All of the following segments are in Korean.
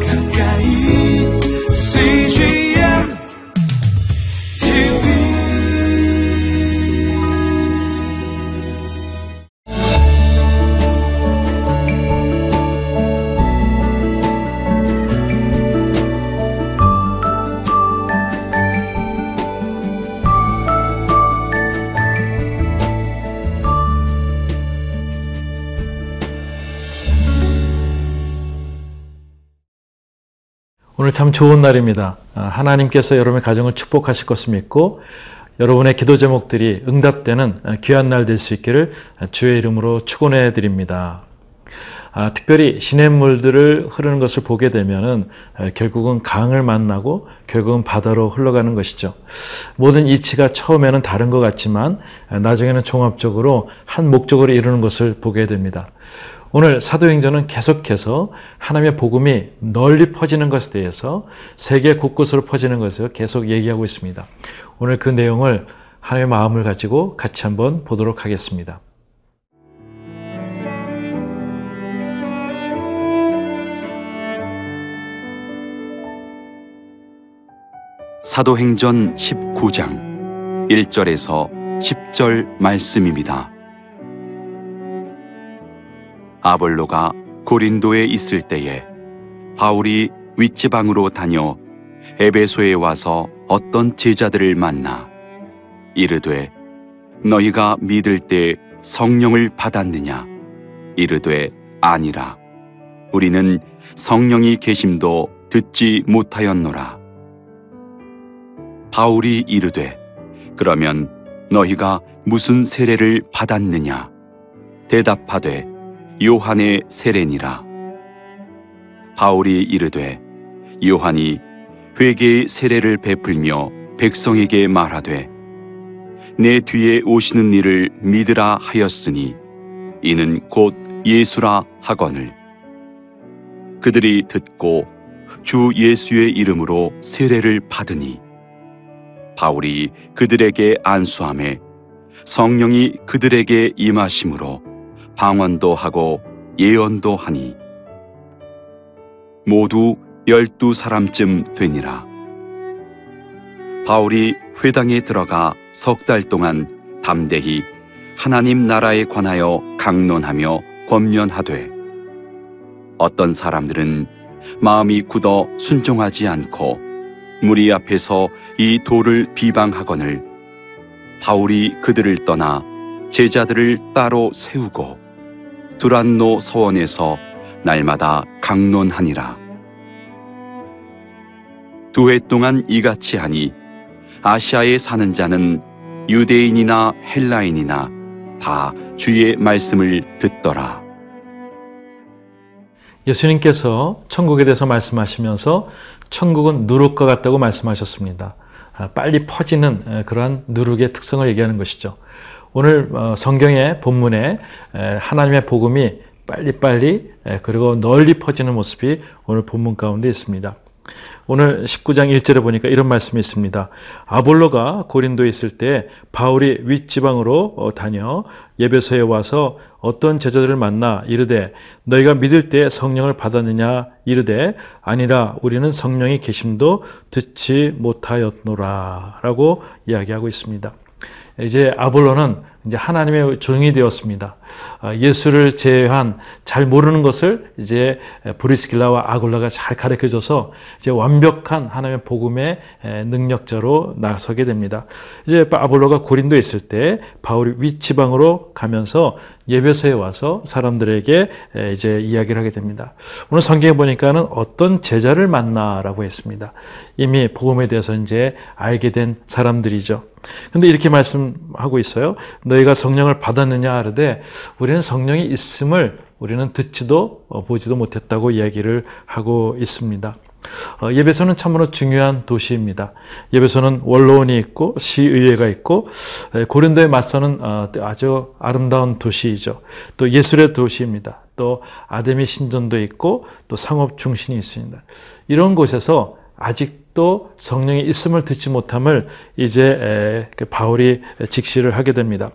가까 오늘 참 좋은 날입니다. 아, 하나님께서 여러분의 가정을 축복하실 것을 믿고 여러분의 기도 제목들이 응답되는 아, 귀한 날 될 수 있기를 주의 이름으로 축원해 드립니다. 아, 특별히 시냇물들을 흐르는 것을 보게 되면은 아, 결국은 강을 만나고 결국은 바다로 흘러가는 것이죠. 모든 이치가 처음에는 다른 것 같지만 아, 나중에는 종합적으로 한 목적으로 이루는 것을 보게 됩니다. 오늘 사도행전은 계속해서 하나님의 복음이 널리 퍼지는 것에 대해서 세계 곳곳으로 퍼지는 것을 계속 얘기하고 있습니다. 오늘 그 내용을 하나님의 마음을 가지고 같이 한번 보도록 하겠습니다. 사도행전 19장 1절에서 10절 말씀입니다. 아볼로가 고린도에 있을 때에 바울이 윗지방으로 다녀 에베소에 와서 어떤 제자들을 만나 이르되 너희가 믿을 때 성령을 받았느냐? 이르되 아니라. 우리는 성령이 계심도 듣지 못하였노라. 바울이 이르되 그러면 너희가 무슨 세례를 받았느냐? 대답하되 요한의 세례니라. 바울이 이르되 요한이 회개의 세례를 베풀며 백성에게 말하되 내 뒤에 오시는 이를 믿으라 하였으니 이는 곧 예수라 하거늘. 그들이 듣고 주 예수의 이름으로 세례를 받으니 바울이 그들에게 안수함에 성령이 그들에게 임하심으로 방언도 하고 예언도 하니 모두 열두 사람쯤 되니라. 바울이 회당에 들어가 석 달 동안 담대히 하나님 나라에 관하여 강론하며 권면하되 어떤 사람들은 마음이 굳어 순종하지 않고 무리 앞에서 이 돌을 비방하거늘 바울이 그들을 떠나 제자들을 따로 세우고 두란노 서원에서 날마다 강론하니라. 두 해 동안 이같이 하니 아시아에 사는 자는 유대인이나 헬라인이나 다 주의 말씀을 듣더라. 예수님께서 천국에 대해서 말씀하시면서 천국은 누룩과 같다고 말씀하셨습니다. 아, 빨리 퍼지는 그러한 누룩의 특성을 얘기하는 것이죠. 오늘 어, 성경의 본문에 하나님의 복음이 빨리빨리 그리고 널리 퍼지는 모습이 오늘 본문 가운데 있습니다. 오늘 19장 1절에 보니까 이런 말씀이 있습니다. 아볼로가 고린도에 있을 때 바울이 윗지방으로 어, 다녀 예배소에 와서 어떤 제자들을 만나 이르되 너희가 믿을 때 성령을 받았느냐 이르되 아니라 우리는 성령이 계심도 듣지 못하였노라 라고 이야기하고 있습니다. 이제 아볼로는 이제 하나님의 종이 되었습니다. 아, 예수를 제외한 잘 모르는 것을 이제 브리스길라와 아골라가 잘 가르쳐 줘서 이제 완벽한 하나님의 복음의 능력자로 나서게 됩니다. 이제 아볼로가 고린도에 있을 때 바울이 윗지방으로 가면서 예배소에 와서 사람들에게 이제 이야기를 하게 됩니다. 오늘 성경에 보니까는 어떤 제자를 만나라고 했습니다. 이미 복음에 대해서 이제 알게 된 사람들이죠. 근데 이렇게 말씀하고 있어요. 너희가 성령을 받았느냐 하르되 우리는 성령이 있음을 우리는 듣지도 어, 보지도 못했다고 이야기를 하고 있습니다. 어, 예배소는 참으로 중요한 도시입니다. 예배소는 원로원이 있고 시의회가 있고 고린도에 맞서는 어, 아주 아름다운 도시이죠. 또 예술의 도시입니다. 또 아데미 신전도 있고 또 상업 중심이 있습니다. 이런 곳에서 아직 도 성령의 있음을 듣지 못함을 이제 그 바울이 직시를 하게 됩니다.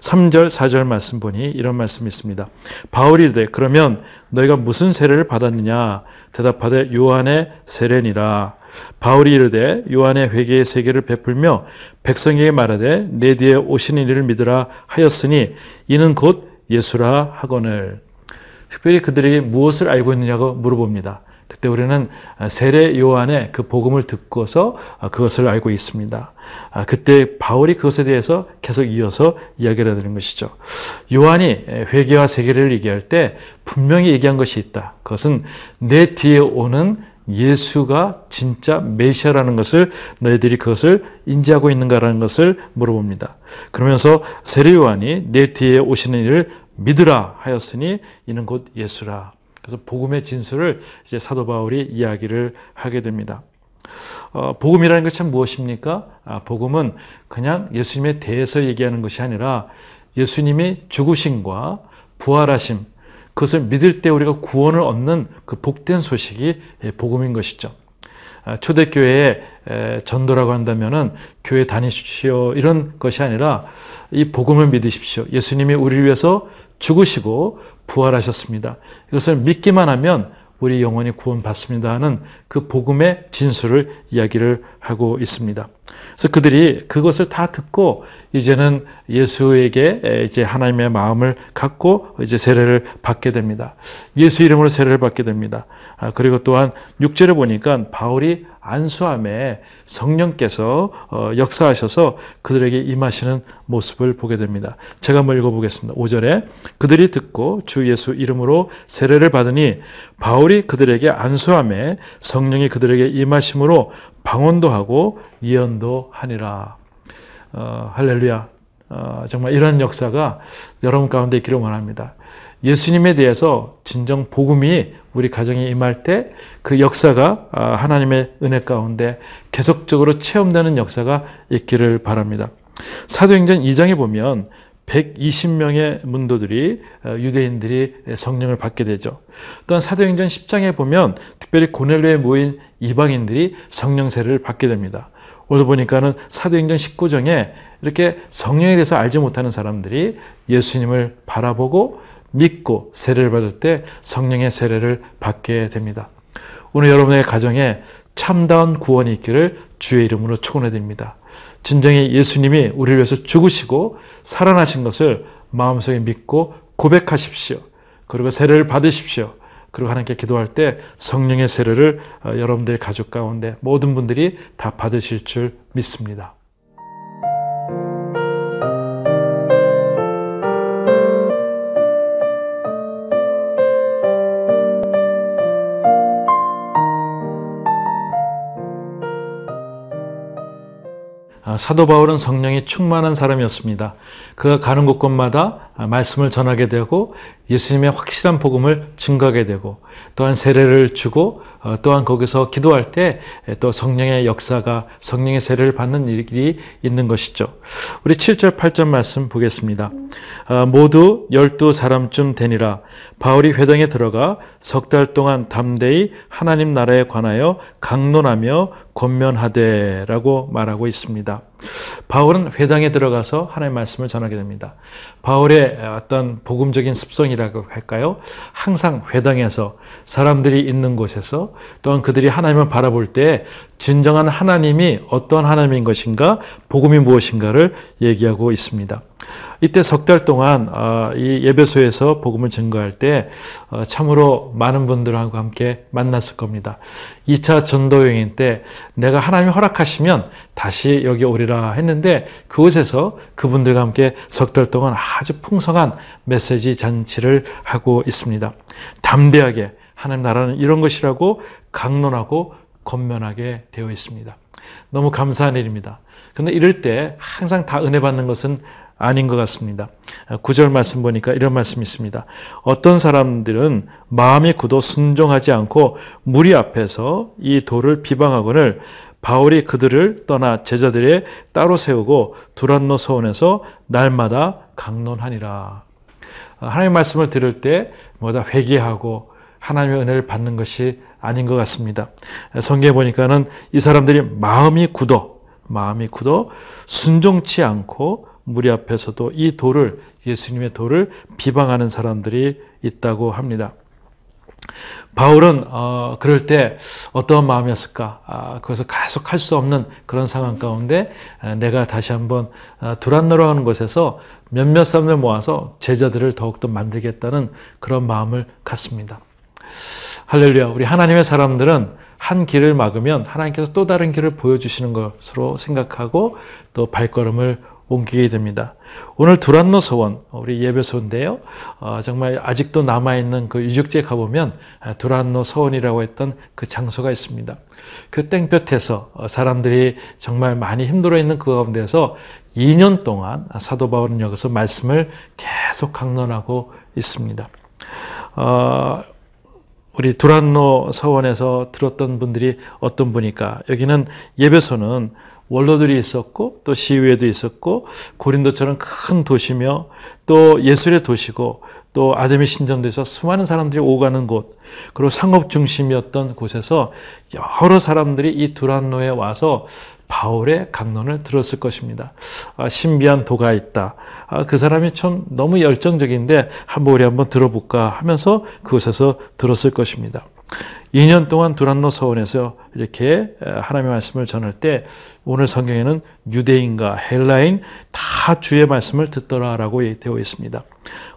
3절, 4절 말씀 보니 이런 말씀이 있습니다. 바울이 이르되 그러면 너희가 무슨 세례를 받았느냐 대답하되 요한의 세례니라. 바울이 이르되 요한의 회개의 세계를 베풀며 백성에게 말하되 내 뒤에 오시는 이를 믿으라 하였으니 이는 곧 예수라 하거늘. 특별히 그들이 무엇을 알고 있느냐고 물어봅니다. 그때 우리는 세례 요한의 그 복음을 듣고서 그것을 알고 있습니다. 그때 바울이 그것에 대해서 계속 이어서 이야기를 하는 것이죠. 요한이 회개와 세계를 얘기할 때 분명히 얘기한 것이 있다. 그것은 내 뒤에 오는 예수가 진짜 메시아라는 것을 너희들이 그것을 인지하고 있는가라는 것을 물어봅니다. 그러면서 세례 요한이 내 뒤에 오시는 이를 믿으라 하였으니 이는 곧 예수라. 그래서 복음의 진술을 이제 사도 바울이 이야기를 하게 됩니다. 어, 복음이라는 것이 참 무엇입니까? 아, 복음은 그냥 예수님에 대해서 얘기하는 것이 아니라 예수님이 죽으심과 부활하심, 그것을 믿을 때 우리가 구원을 얻는 그 복된 소식이 복음인 것이죠. 아, 초대교회의 전도라고 한다면은 교회 다니십시오 이런 것이 아니라 이 복음을 믿으십시오. 예수님이 우리를 위해서 죽으시고 부활하셨습니다. 이것을 믿기만 하면 우리 영혼이 구원받습니다 하는 그 복음의 진술을 이야기를 하고 있습니다. 그래서 그들이 그것을 다 듣고 이제는 예수에게 이제 하나님의 마음을 갖고 이제 세례를 받게 됩니다. 예수 이름으로 세례를 받게 됩니다. 아, 그리고 또한 6절에 보니까 바울이 안수함에 성령께서 어, 역사하셔서 그들에게 임하시는 모습을 보게 됩니다. 제가 한번 읽어보겠습니다. 5절에 그들이 듣고 주 예수 이름으로 세례를 받으니 바울이 그들에게 안수함에 성령이 그들에게 임하심으로 방언도 하고 예언도 하니라. 어, 할렐루야. 어, 정말 이런 역사가 여러분 가운데 있기를 원합니다. 예수님에 대해서 진정 복음이 우리 가정에 임할 때 그 역사가 아, 하나님의 은혜 가운데 계속적으로 체험되는 역사가 있기를 바랍니다. 사도행전 2장에 보면 120명의 문도들이 어, 유대인들이 성령을 받게 되죠. 또한 사도행전 10장에 보면 특별히 고넬로에 모인 이방인들이 성령 세례를 받게 됩니다. 오늘 보니까는 사도행전 19장에 이렇게 성령에 대해서 알지 못하는 사람들이 예수님을 바라보고 믿고 세례를 받을 때 성령의 세례를 받게 됩니다. 오늘 여러분의 가정에 참다운 구원이 있기를 주의 이름으로 축원해 드립니다. 진정히 예수님이 우리를 위해서 죽으시고 살아나신 것을 마음속에 믿고 고백하십시오. 그리고 세례를 받으십시오. 그리고 하나님께 기도할 때 성령의 세례를 어, 여러분들의 가족 가운데 모든 분들이 다 받으실 줄 믿습니다. 아, 사도 바울은 성령이 충만한 사람이었습니다. 그가 가는 곳곳마다 말씀을 전하게 되고 예수님의 확실한 복음을 증거하게 되고 또한 세례를 주고 어, 또한 거기서 기도할 때 또 성령의 역사가 성령의 세례를 받는 일이 있는 것이죠. 우리 7절 8절 말씀 보겠습니다. 아, 모두 열두 사람쯤 되니라 바울이 회당에 들어가 석 달 동안 담대히 하나님 나라에 관하여 강론하며 권면하되라고 말하고 있습니다. 바울은 회당에 들어가서 하나님의 말씀을 전하게 됩니다. 바울의 어떤 복음적인 습성이라 고 할까요? 항상 회당에서 사람들이 있는 곳에서 또한 그들이 하나님을 바라볼 때 진정한 하나님이 어떤 하나님인 것인가, 복음이 무엇인가를 얘기하고 있습니다. 이때 석 달 동안 어, 이 예배소에서 복음을 증거할 때 어, 참으로 많은 분들하고 함께 만났을 겁니다. 2차 전도 여행 때 내가 하나님이 허락하시면 다시 여기 오리라 했는데 그곳에서 그분들과 함께 석 달 동안 아주 풍성한 메시지 잔치를 하고 있습니다. 담대하게 하나님 나라는 이런 것이라고 강론하고 건면하게 되어 있습니다. 너무 감사한 일입니다. 근데 이럴 때 항상 다 은혜 받는 것은 아닌 것 같습니다. 구절 말씀 보니까 이런 말씀이 있습니다. 어떤 사람들은 마음이 굳어 순종하지 않고 무리 앞에서 이 돌을 비방하거늘 바울이 그들을 떠나 제자들의 따로 세우고 두란노 서원에서 날마다 강론하니라. 하나님 말씀을 들을 때 뭐다 회개하고 하나님의 은혜를 받는 것이 아닌 것 같습니다. 성경에 보니까는 이 사람들이 마음이 굳어, 마음이 굳어 순종치 않고 무리 앞에서도 이 돌을, 예수님의 돌을 비방하는 사람들이 있다고 합니다. 바울은 어, 그럴 때 어떠한 마음이었을까? 아, 거기서 계속 할 수 없는 그런 상황 가운데 아, 내가 다시 한번 아, 두란노로 하는 곳에서 몇몇 사람들 모아서 제자들을 더욱더 만들겠다는 그런 마음을 갖습니다. 할렐루야. 우리 하나님의 사람들은 한 길을 막으면 하나님께서 또 다른 길을 보여주시는 것으로 생각하고 또 발걸음을 옮기게 됩니다. 오늘 두란노 서원, 우리 예배소인데요. 어, 정말 아직도 남아있는 그 유적지에 가보면 아, 두란노 서원이라고 했던 그 장소가 있습니다. 그 땡볕에서 어, 사람들이 정말 많이 힘들어 있는 그 가운데서 2년 동안 사도 바울은 여기서 말씀을 계속 강론하고 있습니다. 어, 우리 두란노 서원에서 들었던 분들이 어떤 분일까? 여기는 예배소는 원로들이 있었고 또 시위에도 있었고 고린도처럼 큰 도시며 또 예술의 도시고 또 아담의 신전도 있어 수많은 사람들이 오가는 곳 그리고 상업 중심이었던 곳에서 여러 사람들이 이 두란노에 와서 바울의 강론을 들었을 것입니다. 아, 신비한 도가 있다. 아, 그 사람이 참 너무 열정적인데 한번 우리 한번 들어볼까 하면서 그곳에서 들었을 것입니다. 2년 동안 두란노 서원에서 이렇게 하나님의 말씀을 전할 때 오늘 성경에는 유대인과 헬라인 다 주의 말씀을 듣더라라고 되어 있습니다.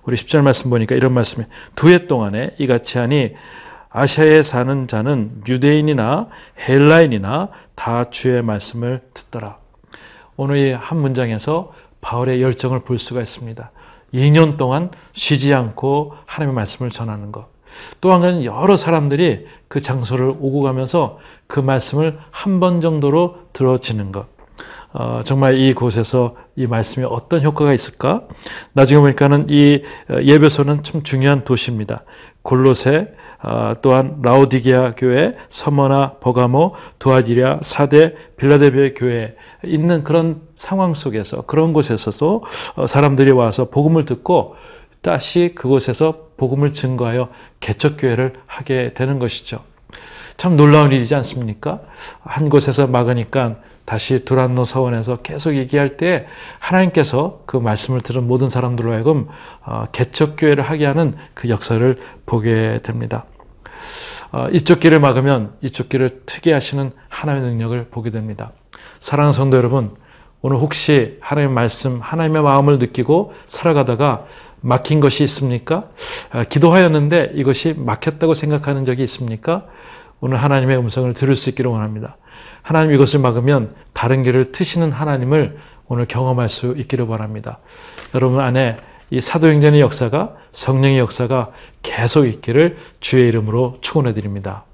우리 10절 말씀 보니까 이런 말씀이 두 해 동안에 이같이 하니 아시아에 사는 자는 유대인이나 헬라인이나 다 주의 말씀을 듣더라. 오늘 이 한 문장에서 바울의 열정을 볼 수가 있습니다. 2년 동안 쉬지 않고 하나님의 말씀을 전하는 것. 또 한 가지는 여러 사람들이 그 장소를 오고 가면서 그 말씀을 한 번 정도로 들어지는 것. 어, 정말 이곳에서 이 말씀이 어떤 효과가 있을까? 나중에 보니까는 이 어, 예배소는 참 중요한 도시입니다. 골로새, 어, 또한 라오디게아 교회, 서머나, 버가모, 두아디리아, 사대, 빌라델비아 교회 있는 그런 상황 속에서 그런 곳에서도 어, 사람들이 와서 복음을 듣고 다시 그곳에서 복음을 증거하여 개척교회를 하게 되는 것이죠. 참 놀라운 일이지 않습니까? 한 곳에서 막으니까 다시 두란노 서원에서 계속 얘기할 때 하나님께서 그 말씀을 들은 모든 사람들로 하여금 어, 개척교회를 하게 하는 그 역사를 보게 됩니다. 어, 이쪽 길을 막으면 이쪽 길을 트게 하시는 하나님의 능력을 보게 됩니다. 사랑하는 성도 여러분, 오늘 혹시 하나님의 말씀, 하나님의 마음을 느끼고 살아가다가 막힌 것이 있습니까? 아, 기도하였는데 이것이 막혔다고 생각하는 적이 있습니까? 오늘 하나님의 음성을 들을 수 있기를 원합니다. 하나님 이것을 막으면 다른 길을 트시는 하나님을 오늘 경험할 수 있기를 바랍니다. 여러분 안에 이 사도행전의 역사가 성령의 역사가 계속 있기를 주의 이름으로 축원해 드립니다.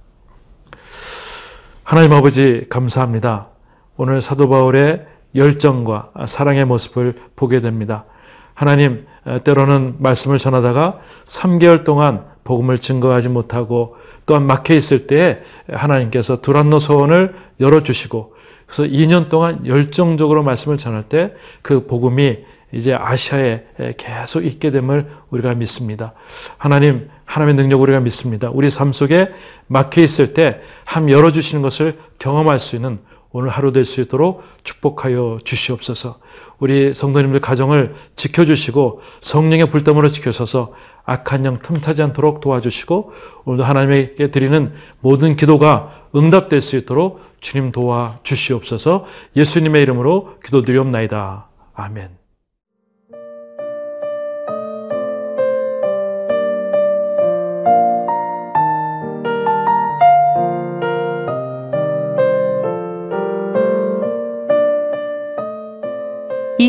하나님 아버지 감사합니다. 오늘 사도 바울의 열정과 사랑의 모습을 보게 됩니다. 하나님 때로는 말씀을 전하다가 3개월 동안 복음을 증거하지 못하고 또한 막혀 있을 때 하나님께서 두란노 소원을 열어 주시고 그래서 2년 동안 열정적으로 말씀을 전할 때 그 복음이 이제 아시아에 계속 있게 됨을 우리가 믿습니다. 하나님, 하나님의 능력 우리가 믿습니다. 우리 삶 속에 막혀 있을 때 함 열어 주시는 것을 경험할 수 있는 오늘 하루 될 수 있도록 축복하여 주시옵소서. 우리 성도님들 가정을 지켜주시고 성령의 불담으로 지켜서서 악한 영 틈타지 않도록 도와주시고 오늘도 하나님에게 드리는 모든 기도가 응답될 수 있도록 주님 도와 주시옵소서 예수님의 이름으로 기도드리옵나이다. 아멘.